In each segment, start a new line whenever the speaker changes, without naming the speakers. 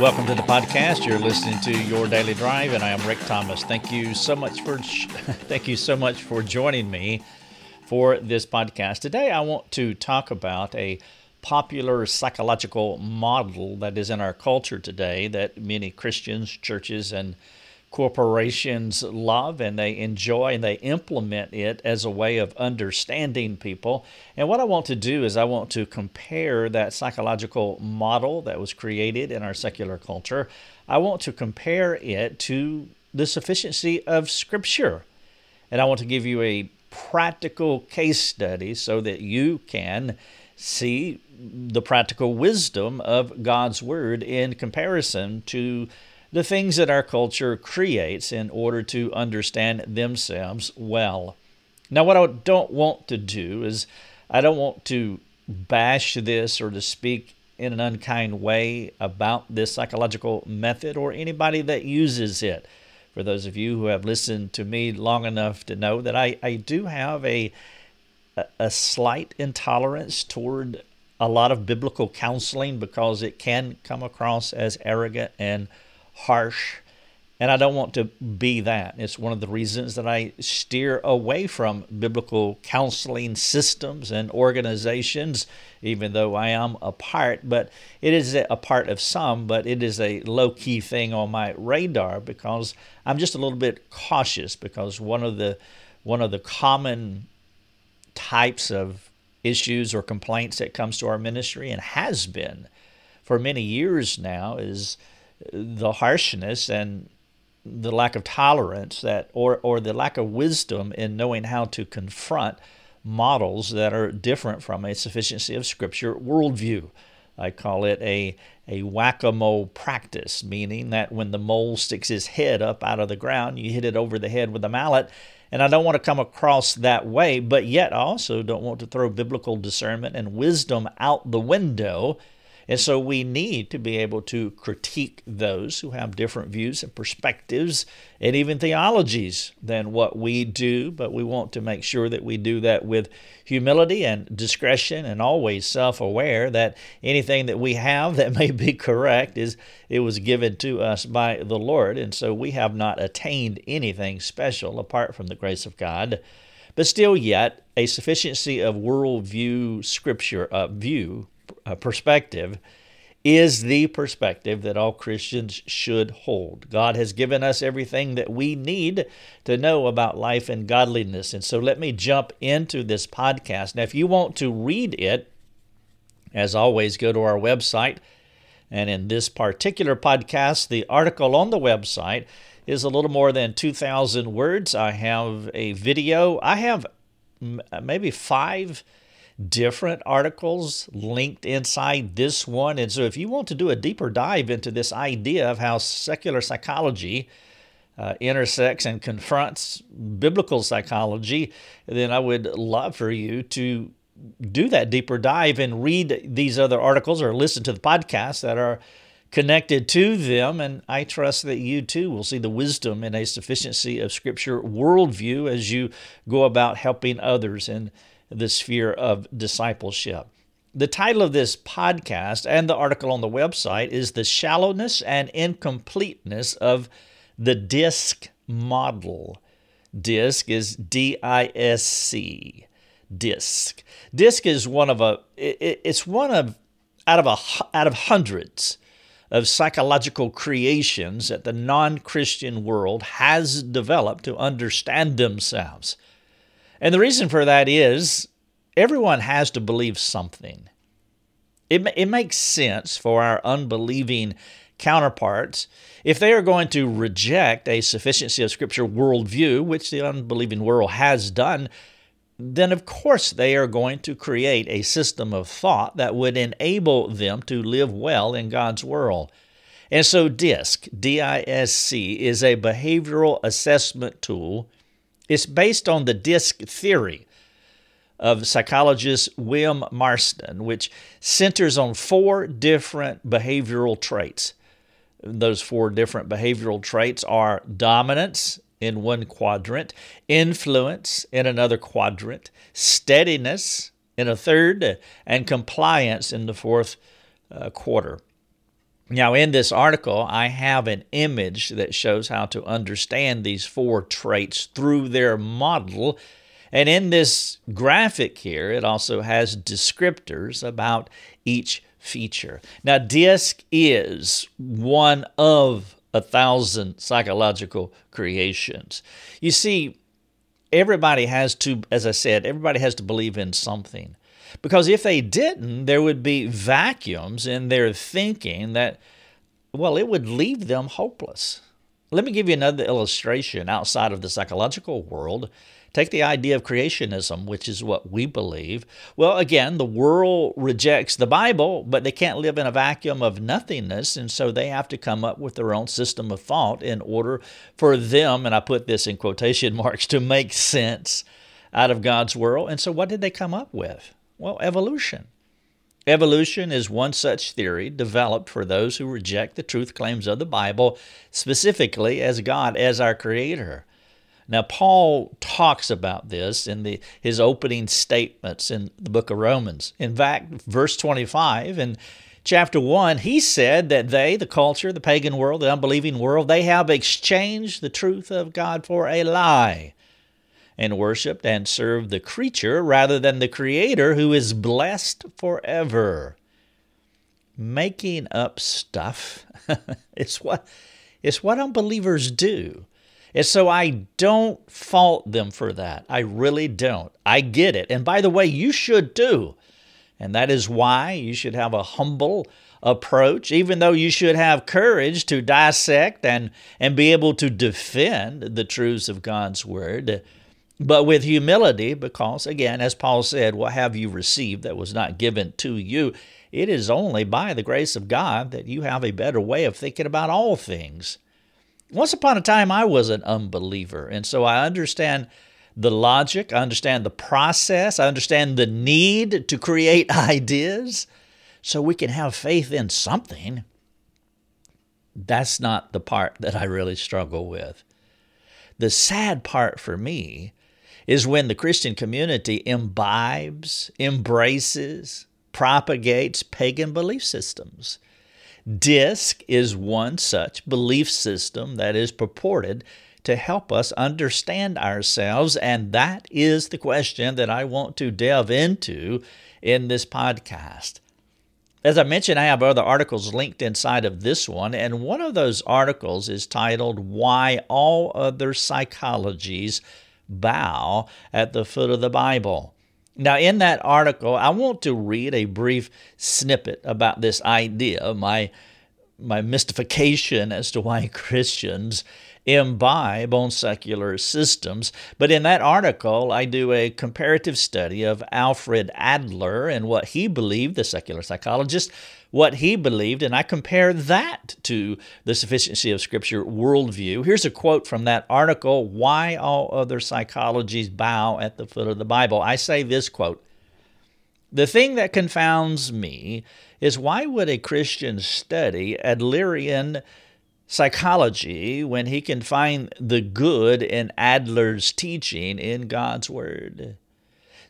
Welcome to the podcast. You're listening to Your Daily Drive, and I am Rick Thomas. Thank you so much for thank you so much for joining me for this podcast. Today, I want to talk about a popular psychological model that is in our culture today that many Christians, churches, and corporations love and they enjoy and they implement it as a way of understanding people. And what I want to do is I want to compare that psychological model that was created in our secular culture. I want to compare it to the sufficiency of Scripture. And I want to give you a practical case study so that you can see the practical wisdom of God's Word in comparison to the things that our culture creates in order to understand themselves well. Now, what I don't want to do is I don't want to bash this or to speak in an unkind way about this psychological method or anybody that uses it. For those of you who have listened to me long enough to know that I, I do have a, a slight intolerance toward a lot of biblical counseling because it can come across as arrogant and harsh. And I don't want to be that. It's one of the reasons that I steer away from biblical counseling systems and organizations, even though I am a part. But it is a part of some, but it is a low key thing on my radar because I'm just a little bit cautious because one of the one of the common types of issues or complaints that comes to our ministry and has been for many years now is the harshness and the lack of tolerance that or or the lack of wisdom in knowing how to confront models that are different from a sufficiency of scripture worldview. I call it a a whack-a-mole practice, meaning that when the mole sticks his head up out of the ground, you hit it over the head with a mallet. And I don't want to come across that way, but yet I also don't want to throw biblical discernment and wisdom out the window and so we need to be able to critique those who have different views and perspectives and even theologies than what we do, but we want to make sure that we do that with humility and discretion and always self-aware that anything that we have that may be correct is it was given to us by the Lord, and so we have not attained anything special apart from the grace of God but still yet a sufficiency of worldview scripture uh, view Uh, perspective is the perspective that all Christians should hold. God has given us everything that we need to know about life and godliness. And so let me jump into this podcast. Now, if you want to read it, as always, go to our website. And in this particular podcast, the article on the website is a little more than 2,000 words. I have a video. I have uh, maybe five different articles linked inside this one. And so, if you want to do a deeper dive into this idea of how secular psychology uh, intersects and confronts biblical psychology, then I would love for you to do that deeper dive and read these other articles or listen to the podcasts that are connected to them. And I trust that you too will see the wisdom and a sufficiency of Scripture worldview as you go about helping others. And the sphere of discipleship. The title of this podcast and the article on the website is The Shallowness and Incompleteness of the DISC Model. DISC is D I S C. DISC. DISC is one of a it's one of out of a out of hundreds of psychological creations that the non-Christian world has developed to understand themselves. And the reason for that is everyone has to believe something. It, it makes sense for our unbelieving counterparts if they are going to reject a sufficiency of Scripture worldview, which the unbelieving world has done, then of course they are going to create a system of thought that would enable them to live well in God's world. And so DISC, D I S C, is a behavioral assessment tool it's based on the DISC theory of psychologist William Marston, which centers on four different behavioral traits. Those four different behavioral traits are dominance in one quadrant, influence in another quadrant, steadiness in a third, and compliance in the fourth uh, quarter. Now, in this article, I have an image that shows how to understand these four traits through their model. And in this graphic here, it also has descriptors about each feature. Now, DISC is one of a thousand psychological creations. You see, everybody has to, as I said, everybody has to believe in something. Because if they didn't, there would be vacuums in their thinking that, well, it would leave them hopeless. Let me give you another illustration outside of the psychological world. Take the idea of creationism, which is what we believe. Well, again, the world rejects the Bible, but they can't live in a vacuum of nothingness, and so they have to come up with their own system of thought in order for them, and I put this in quotation marks, to make sense out of God's world. And so what did they come up with? Well, evolution. Evolution is one such theory developed for those who reject the truth claims of the Bible, specifically as God as our creator. Now, Paul talks about this in the, his opening statements in the book of Romans. In fact, verse 25 in chapter 1, he said that they, the culture, the pagan world, the unbelieving world, they have exchanged the truth of God for a lie and worshiped and served the creature rather than the Creator who is blessed forever. Making up stuff is what, it's what unbelievers do. And so I don't fault them for that. I really don't. I get it. And by the way, you should too. And that is why you should have a humble approach, even though you should have courage to dissect and, and be able to defend the truths of God's Word but with humility, because again, as Paul said, what have you received that was not given to you? It is only by the grace of God that you have a better way of thinking about all things. Once upon a time, I was an unbeliever, and so I understand the logic, I understand the process, I understand the need to create ideas so we can have faith in something. That's not the part that I really struggle with. The sad part for me is when the Christian community imbibes, embraces, propagates pagan belief systems. DISC is one such belief system that is purported to help us understand ourselves, and that is the question that I want to delve into in this podcast. As I mentioned, I have other articles linked inside of this one, and one of those articles is titled Why All Other Psychologies bow at the foot of the Bible. Now, in that article, I want to read a brief snippet about this idea, my, my mystification as to why Christians imbibe on secular systems. But in that article, I do a comparative study of Alfred Adler and what he believed, the secular psychologist, what he believed, and I compare that to the sufficiency of Scripture worldview. Here's a quote from that article Why All Other Psychologies Bow at the Foot of the Bible. I say this quote The thing that confounds me is why would a Christian study Adlerian psychology when he can find the good in Adler's teaching in God's Word?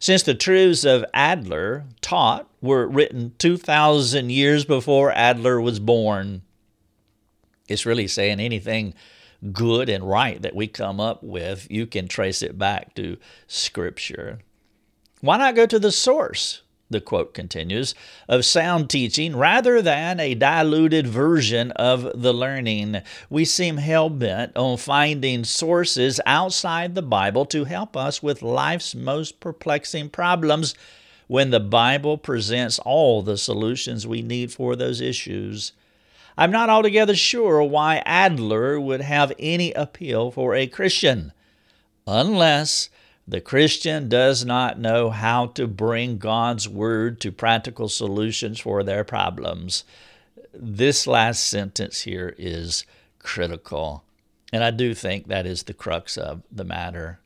Since the truths of Adler taught were written 2,000 years before Adler was born, it's really saying anything good and right that we come up with, you can trace it back to Scripture. Why not go to the source? The quote continues, of sound teaching rather than a diluted version of the learning. We seem hell bent on finding sources outside the Bible to help us with life's most perplexing problems when the Bible presents all the solutions we need for those issues. I'm not altogether sure why Adler would have any appeal for a Christian, unless the Christian does not know how to bring God's Word to practical solutions for their problems. This last sentence here is critical, and I do think that is the crux of the matter.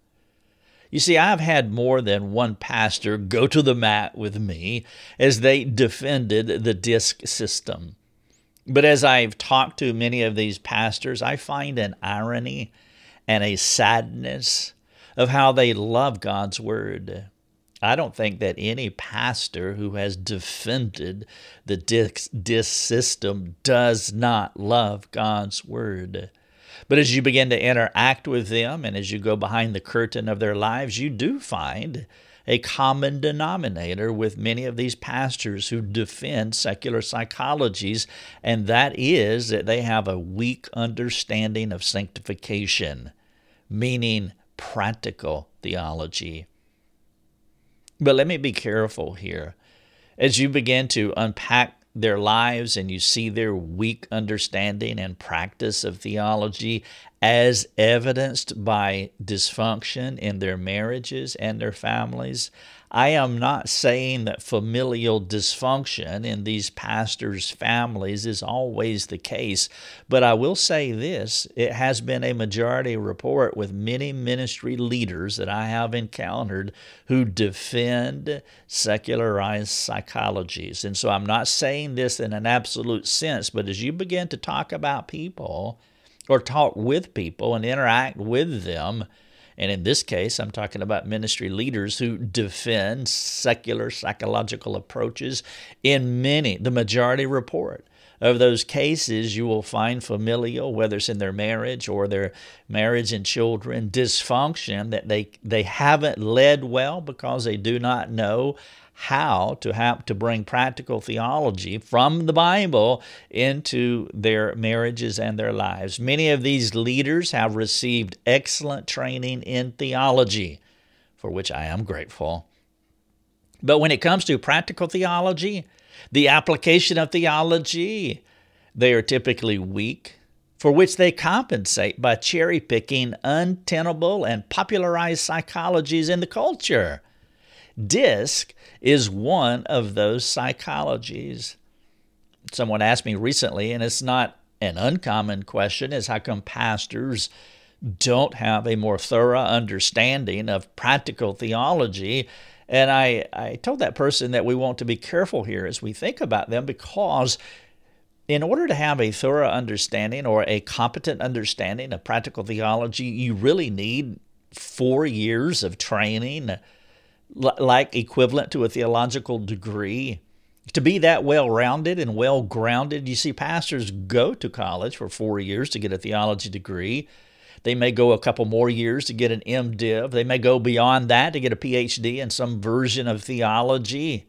You see, I've had more than one pastor go to the mat with me as they defended the DISC system. But as I've talked to many of these pastors, I find an irony and a sadness of how they love God's Word. I don't think that any pastor who has defended the DIS, system does not love God's word. But as you begin to interact with them and as you go behind the curtain of their lives, you do find a common denominator with many of these pastors who defend secular psychologies, and that is that they have a weak understanding of sanctification, meaning practical theology. But let me be careful here. As you begin to unpack their lives and you see their weak understanding and practice of theology as evidenced by dysfunction in their marriages and their families, I am not saying that familial dysfunction in these pastors' families is always the case, but I will say this it has been a majority report with many ministry leaders that I have encountered who defend secularized psychologies. And so I'm not saying this in an absolute sense, but as you begin to talk about people or talk with people and interact with them, and in this case, I'm talking about ministry leaders who defend secular psychological approaches in many, the majority report. Of those cases, you will find familial, whether it's in their marriage or their marriage and children, dysfunction that they, they haven't led well because they do not know how to have to bring practical theology from the Bible into their marriages and their lives. Many of these leaders have received excellent training in theology, for which I am grateful. But when it comes to practical theology, the application of theology, they are typically weak, for which they compensate by cherry picking untenable and popularized psychologies in the culture. DISC is one of those psychologies. Someone asked me recently, and it's not an uncommon question, is how come pastors don't have a more thorough understanding of practical theology? And I, I told that person that we want to be careful here as we think about them because in order to have a thorough understanding or a competent understanding of practical theology, you really need four years of training like equivalent to a theological degree. To be that well rounded and well grounded, you see, pastors go to college for four years to get a theology degree. They may go a couple more years to get an MDiv. They may go beyond that to get a PhD in some version of theology.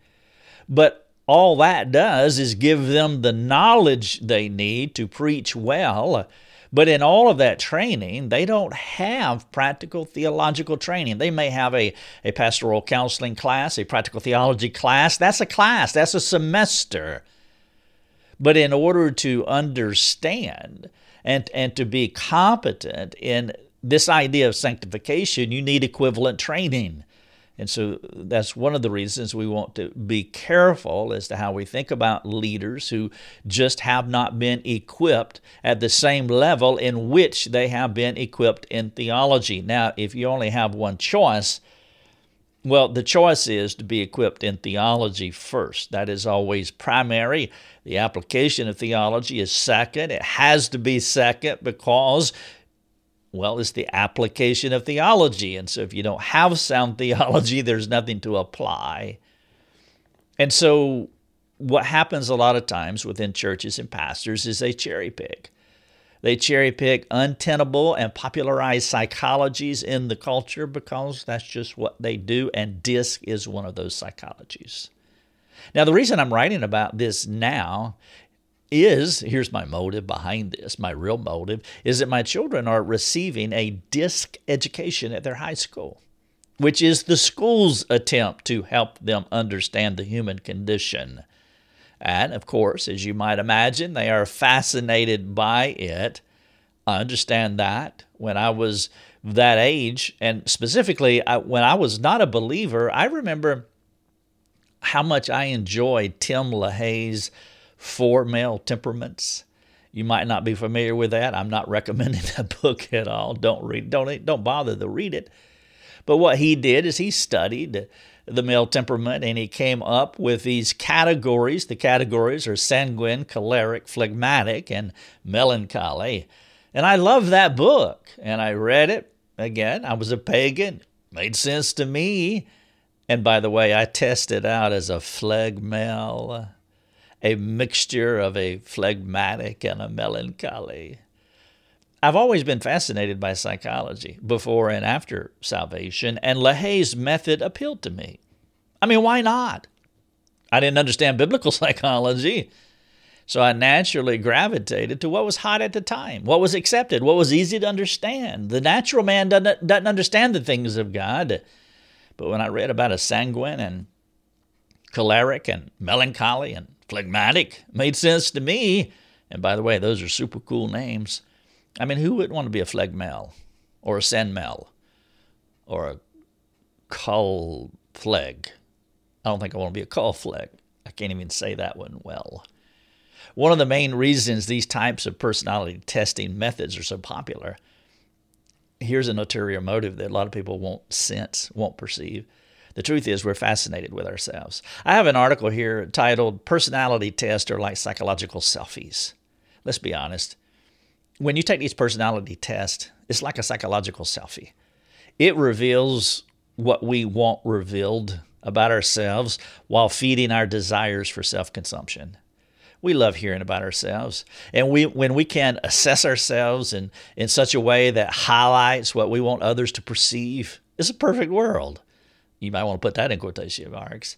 But all that does is give them the knowledge they need to preach well but in all of that training, they don't have practical theological training. They may have a, a pastoral counseling class, a practical theology class. That's a class, that's a semester. But in order to understand and, and to be competent in this idea of sanctification, you need equivalent training. And so that's one of the reasons we want to be careful as to how we think about leaders who just have not been equipped at the same level in which they have been equipped in theology. Now, if you only have one choice, well, the choice is to be equipped in theology first. That is always primary. The application of theology is second. It has to be second because well, it's the application of theology. And so if you don't have sound theology, there's nothing to apply. And so what happens a lot of times within churches and pastors is they cherry pick. They cherry pick untenable and popularized psychologies in the culture because that's just what they do, and DISC is one of those psychologies. Now, the reason I'm writing about this now is here's my motive behind this my real motive is that my children are receiving a disc education at their high school which is the school's attempt to help them understand the human condition. And of course as you might imagine they are fascinated by it. I understand that when i was that age and specifically when i was not a believer i remember how much i enjoyed tim lahaye's Four Male Temperaments. You might not be familiar with that. I'm not recommending that book at all. Don't read. Don't don't bother to read it. But what he did is he studied the male temperament and he came up with these categories. The categories are sanguine, choleric, phlegmatic, and melancholy. And I love that book. And I read it again. I was a pagan. Made sense to me. And by the way, I tested out as a phlegmal, a mixture of a phlegmatic and a melancholy. I've always been fascinated by psychology before and after salvation, and LaHaye's method appealed to me. I mean, why not? I didn't understand biblical psychology, so I naturally gravitated to what was hot at the time, what was accepted, what was easy to understand. The natural man doesn't, doesn't understand the things of God. But when I read about a sanguine and choleric and melancholy and phlegmatic, made sense to me. And by the way, those are super cool names. I mean, who wouldn't want to be a phlegmal or a senmel or a col phleg? I don't think I want to be a phleg. I can't even say that one well. One of the main reasons these types of personality testing methods are so popular here's an ulterior motive that a lot of people won't sense, won't perceive. The truth is, we're fascinated with ourselves. I have an article here titled Personality Tests Are Like Psychological Selfies. Let's be honest. When you take these personality tests, it's like a psychological selfie. It reveals what we want revealed about ourselves while feeding our desires for self consumption. We love hearing about ourselves. And we when we can assess ourselves in, in such a way that highlights what we want others to perceive, it's a perfect world. You might want to put that in quotation marks.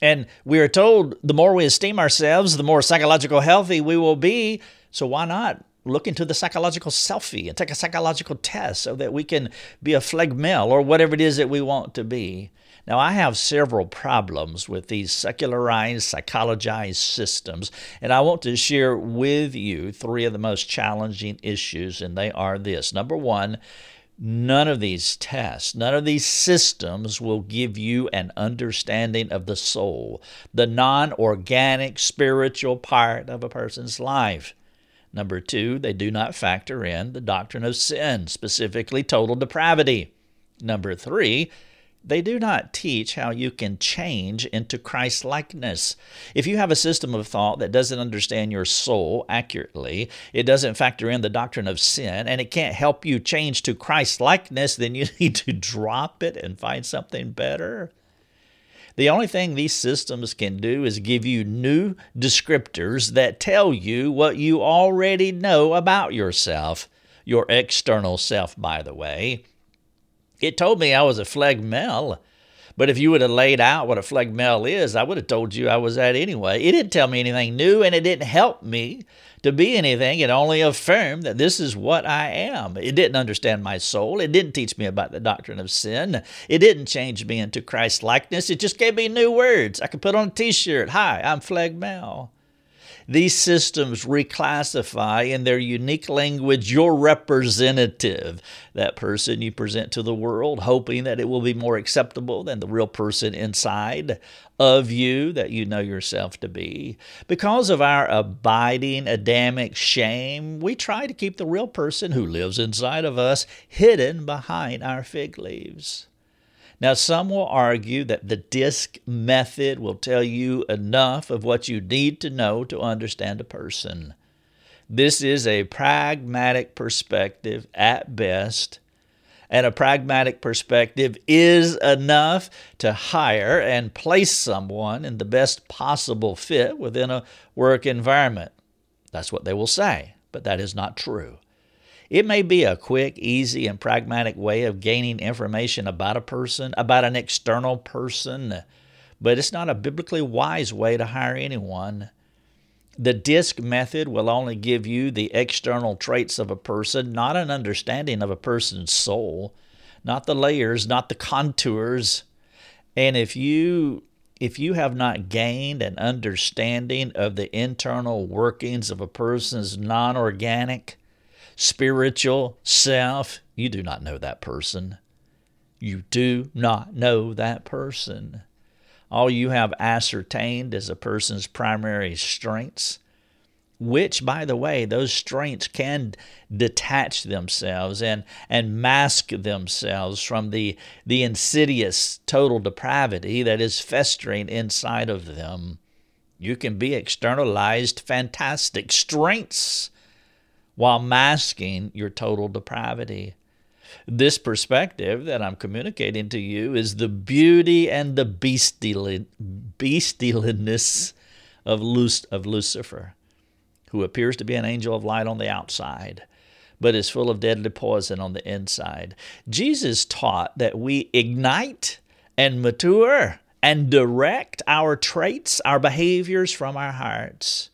And we are told the more we esteem ourselves, the more psychological healthy we will be. So why not look into the psychological selfie and take a psychological test so that we can be a phlegmal or whatever it is that we want to be? Now, I have several problems with these secularized, psychologized systems, and I want to share with you three of the most challenging issues, and they are this. Number one, None of these tests, none of these systems will give you an understanding of the soul, the non organic spiritual part of a person's life. Number two, they do not factor in the doctrine of sin, specifically total depravity. Number three, they do not teach how you can change into Christ likeness. If you have a system of thought that doesn't understand your soul accurately, it doesn't factor in the doctrine of sin, and it can't help you change to Christ likeness, then you need to drop it and find something better. The only thing these systems can do is give you new descriptors that tell you what you already know about yourself, your external self, by the way. It told me I was a phlegmal, but if you would have laid out what a phlegmal is, I would have told you I was that anyway. It didn't tell me anything new and it didn't help me to be anything. It only affirmed that this is what I am. It didn't understand my soul. It didn't teach me about the doctrine of sin. It didn't change me into Christ likeness. It just gave me new words. I could put on a t shirt Hi, I'm phlegmal. These systems reclassify in their unique language your representative, that person you present to the world, hoping that it will be more acceptable than the real person inside of you that you know yourself to be. Because of our abiding Adamic shame, we try to keep the real person who lives inside of us hidden behind our fig leaves. Now, some will argue that the DISC method will tell you enough of what you need to know to understand a person. This is a pragmatic perspective at best, and a pragmatic perspective is enough to hire and place someone in the best possible fit within a work environment. That's what they will say, but that is not true. It may be a quick, easy, and pragmatic way of gaining information about a person, about an external person, but it's not a biblically wise way to hire anyone. The DISC method will only give you the external traits of a person, not an understanding of a person's soul, not the layers, not the contours. And if you if you have not gained an understanding of the internal workings of a person's non-organic, spiritual self, you do not know that person. You do not know that person. All you have ascertained is a person's primary strengths, which, by the way, those strengths can detach themselves and, and mask themselves from the, the insidious total depravity that is festering inside of them. You can be externalized fantastic strengths while masking your total depravity. This perspective that I'm communicating to you is the beauty and the beastliness of, of Lucifer, who appears to be an angel of light on the outside, but is full of deadly poison on the inside. Jesus taught that we ignite and mature and direct our traits, our behaviors from our hearts.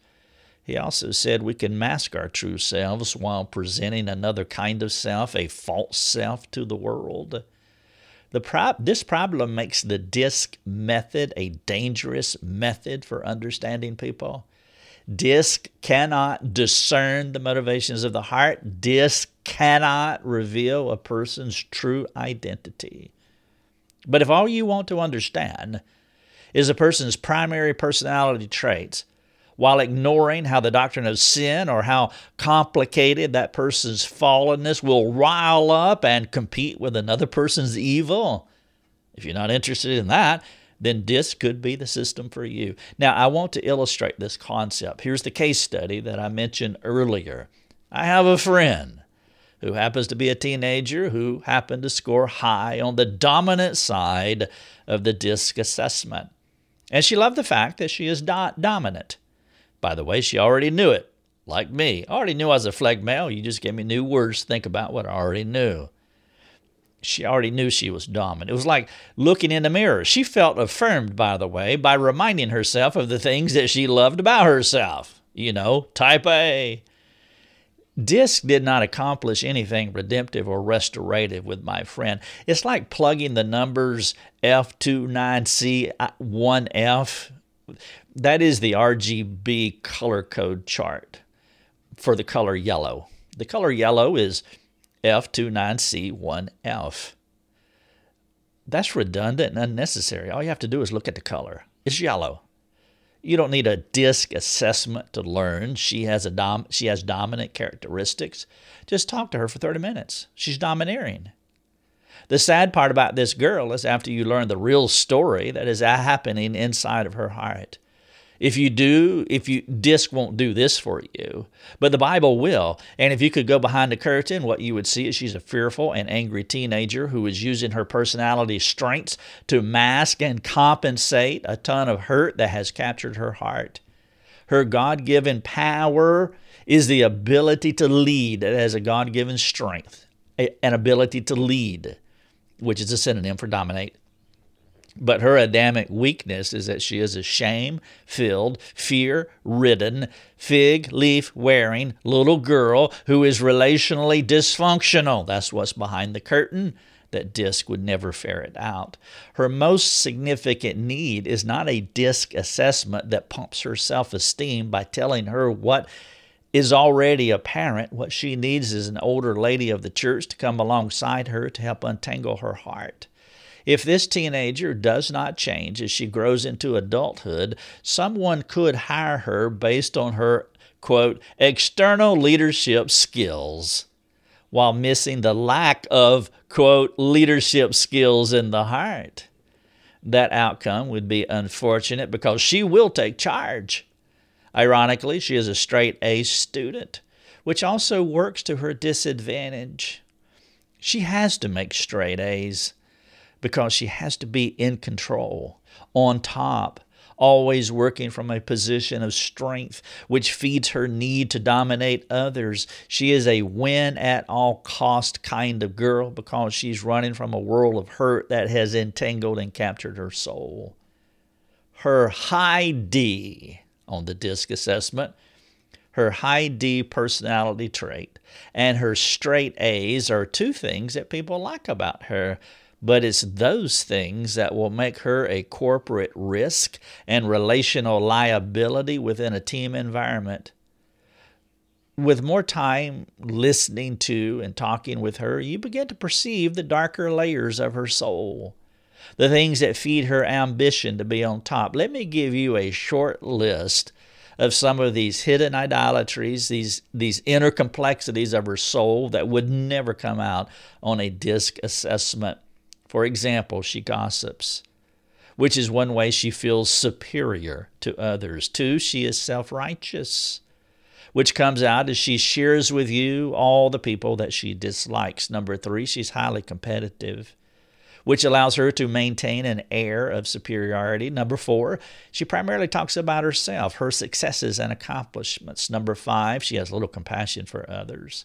He also said we can mask our true selves while presenting another kind of self, a false self, to the world. The pro- this problem makes the DISC method a dangerous method for understanding people. DISC cannot discern the motivations of the heart. DISC cannot reveal a person's true identity. But if all you want to understand is a person's primary personality traits, while ignoring how the doctrine of sin or how complicated that person's fallenness will rile up and compete with another person's evil. If you're not interested in that, then DISC could be the system for you. Now, I want to illustrate this concept. Here's the case study that I mentioned earlier. I have a friend who happens to be a teenager who happened to score high on the dominant side of the DISC assessment. And she loved the fact that she is do- dominant. By the way, she already knew it, like me. I already knew I was a phlegmal. You just gave me new words to think about what I already knew. She already knew she was dominant. It was like looking in the mirror. She felt affirmed, by the way, by reminding herself of the things that she loved about herself. You know, type A. DISC did not accomplish anything redemptive or restorative with my friend. It's like plugging the numbers F29C1F that is the RGB color code chart for the color yellow. The color yellow is F29C1F. That's redundant and unnecessary. All you have to do is look at the color. It's yellow. You don't need a disc assessment to learn she has a dom- she has dominant characteristics. Just talk to her for 30 minutes. She's domineering. The sad part about this girl is after you learn the real story that is happening inside of her heart. If you do, if you disc won't do this for you, but the Bible will. And if you could go behind the curtain, what you would see is she's a fearful and angry teenager who is using her personality strengths to mask and compensate a ton of hurt that has captured her heart. Her God given power is the ability to lead. It has a God given strength, an ability to lead which is a synonym for dominate. But her Adamic weakness is that she is a shame filled, fear ridden, fig leaf wearing little girl who is relationally dysfunctional. That's what's behind the curtain that DISC would never ferret out. Her most significant need is not a DISC assessment that pumps her self esteem by telling her what is already apparent. What she needs is an older lady of the church to come alongside her to help untangle her heart. If this teenager does not change as she grows into adulthood, someone could hire her based on her, quote, external leadership skills while missing the lack of, quote, leadership skills in the heart. That outcome would be unfortunate because she will take charge. Ironically, she is a straight A student, which also works to her disadvantage. She has to make straight A's because she has to be in control, on top, always working from a position of strength, which feeds her need to dominate others. She is a win at all cost kind of girl because she's running from a world of hurt that has entangled and captured her soul. Her high D on the DISC assessment. Her high D personality trait and her straight A's are two things that people like about her, but it's those things that will make her a corporate risk and relational liability within a team environment. With more time listening to and talking with her, you begin to perceive the darker layers of her soul the things that feed her ambition to be on top. Let me give you a short list of some of these hidden idolatries, these, these inner complexities of her soul that would never come out on a disc assessment. For example, she gossips, which is one way she feels superior to others. Two, she is self righteous which comes out as she shares with you all the people that she dislikes. Number three, she's highly competitive which allows her to maintain an air of superiority. Number four, she primarily talks about herself, her successes and accomplishments. Number five, she has little compassion for others.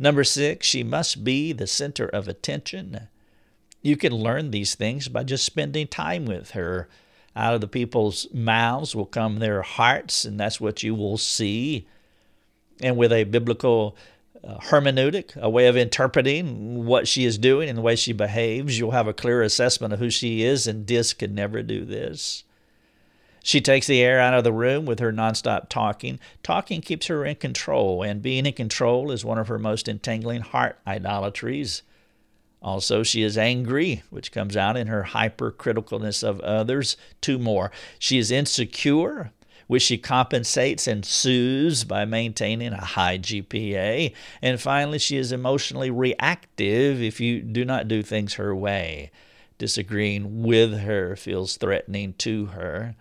Number six, she must be the center of attention. You can learn these things by just spending time with her. Out of the people's mouths will come their hearts, and that's what you will see. And with a biblical uh, hermeneutic, a way of interpreting what she is doing and the way she behaves. You'll have a clear assessment of who she is, and DISC can never do this. She takes the air out of the room with her nonstop talking. Talking keeps her in control, and being in control is one of her most entangling heart idolatries. Also, she is angry, which comes out in her hypercriticalness of others. Two more. She is insecure, which she compensates and soothes by maintaining a high GPA. And finally, she is emotionally reactive if you do not do things her way. Disagreeing with her feels threatening to her.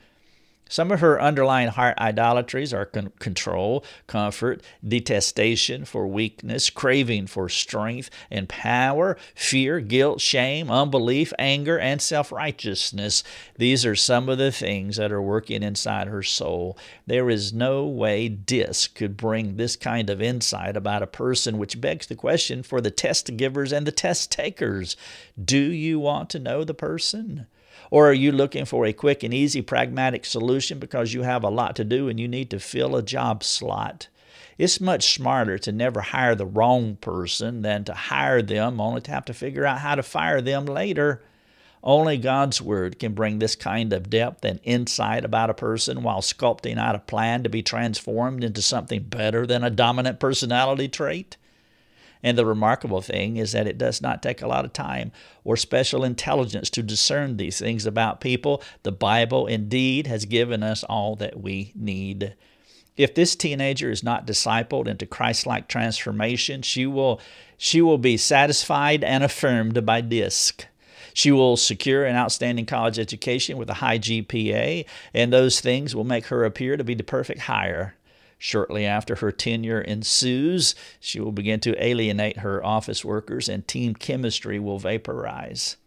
Some of her underlying heart idolatries are con- control, comfort, detestation for weakness, craving for strength and power, fear, guilt, shame, unbelief, anger, and self righteousness. These are some of the things that are working inside her soul. There is no way DISC could bring this kind of insight about a person, which begs the question for the test givers and the test takers Do you want to know the person? Or are you looking for a quick and easy pragmatic solution because you have a lot to do and you need to fill a job slot? It's much smarter to never hire the wrong person than to hire them only to have to figure out how to fire them later. Only God's Word can bring this kind of depth and insight about a person while sculpting out a plan to be transformed into something better than a dominant personality trait. And the remarkable thing is that it does not take a lot of time or special intelligence to discern these things about people. The Bible indeed has given us all that we need. If this teenager is not discipled into Christ-like transformation, she will she will be satisfied and affirmed by DISC. She will secure an outstanding college education with a high GPA, and those things will make her appear to be the perfect hire. Shortly after her tenure ensues, she will begin to alienate her office workers and team chemistry will vaporize.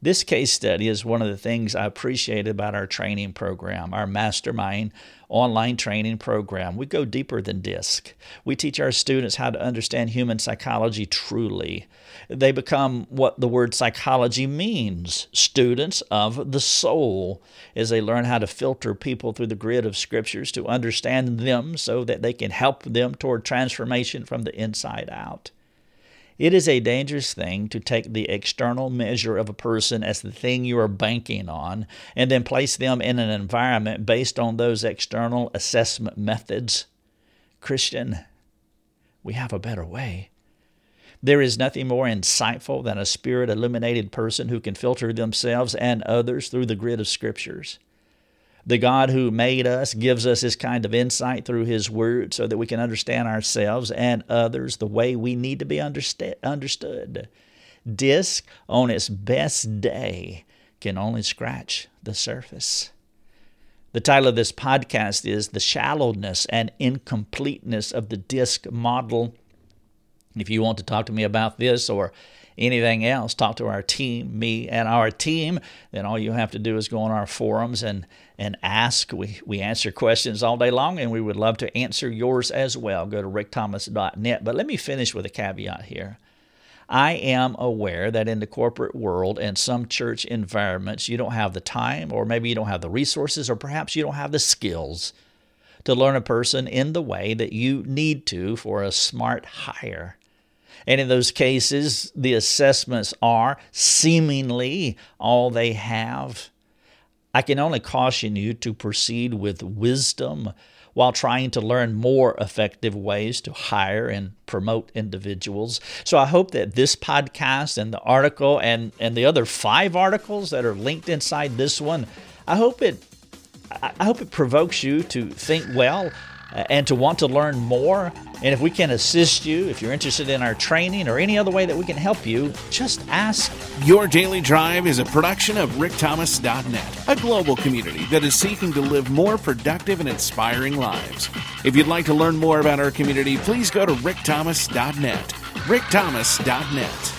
This case study is one of the things I appreciate about our training program, our mastermind online training program. We go deeper than DISC. We teach our students how to understand human psychology truly. They become what the word psychology means students of the soul, as they learn how to filter people through the grid of scriptures to understand them so that they can help them toward transformation from the inside out. It is a dangerous thing to take the external measure of a person as the thing you are banking on and then place them in an environment based on those external assessment methods. Christian, we have a better way. There is nothing more insightful than a spirit illuminated person who can filter themselves and others through the grid of scriptures. The God who made us gives us this kind of insight through His Word so that we can understand ourselves and others the way we need to be understood. DISC, on its best day, can only scratch the surface. The title of this podcast is The Shallowness and Incompleteness of the DISC Model. If you want to talk to me about this or anything else, talk to our team, me and our team, then all you have to do is go on our forums and, and ask. We, we answer questions all day long, and we would love to answer yours as well. Go to rickthomas.net. But let me finish with a caveat here. I am aware that in the corporate world and some church environments, you don't have the time, or maybe you don't have the resources, or perhaps you don't have the skills to learn a person in the way that you need to for a smart hire. And in those cases, the assessments are seemingly all they have. I can only caution you to proceed with wisdom while trying to learn more effective ways to hire and promote individuals. So I hope that this podcast and the article and, and the other five articles that are linked inside this one, I hope it I hope it provokes you to think well Uh, and to want to learn more. And if we can assist you, if you're interested in our training or any other way that we can help you, just ask.
Your Daily Drive is a production of rickthomas.net, a global community that is seeking to live more productive and inspiring lives. If you'd like to learn more about our community, please go to rickthomas.net. rickthomas.net.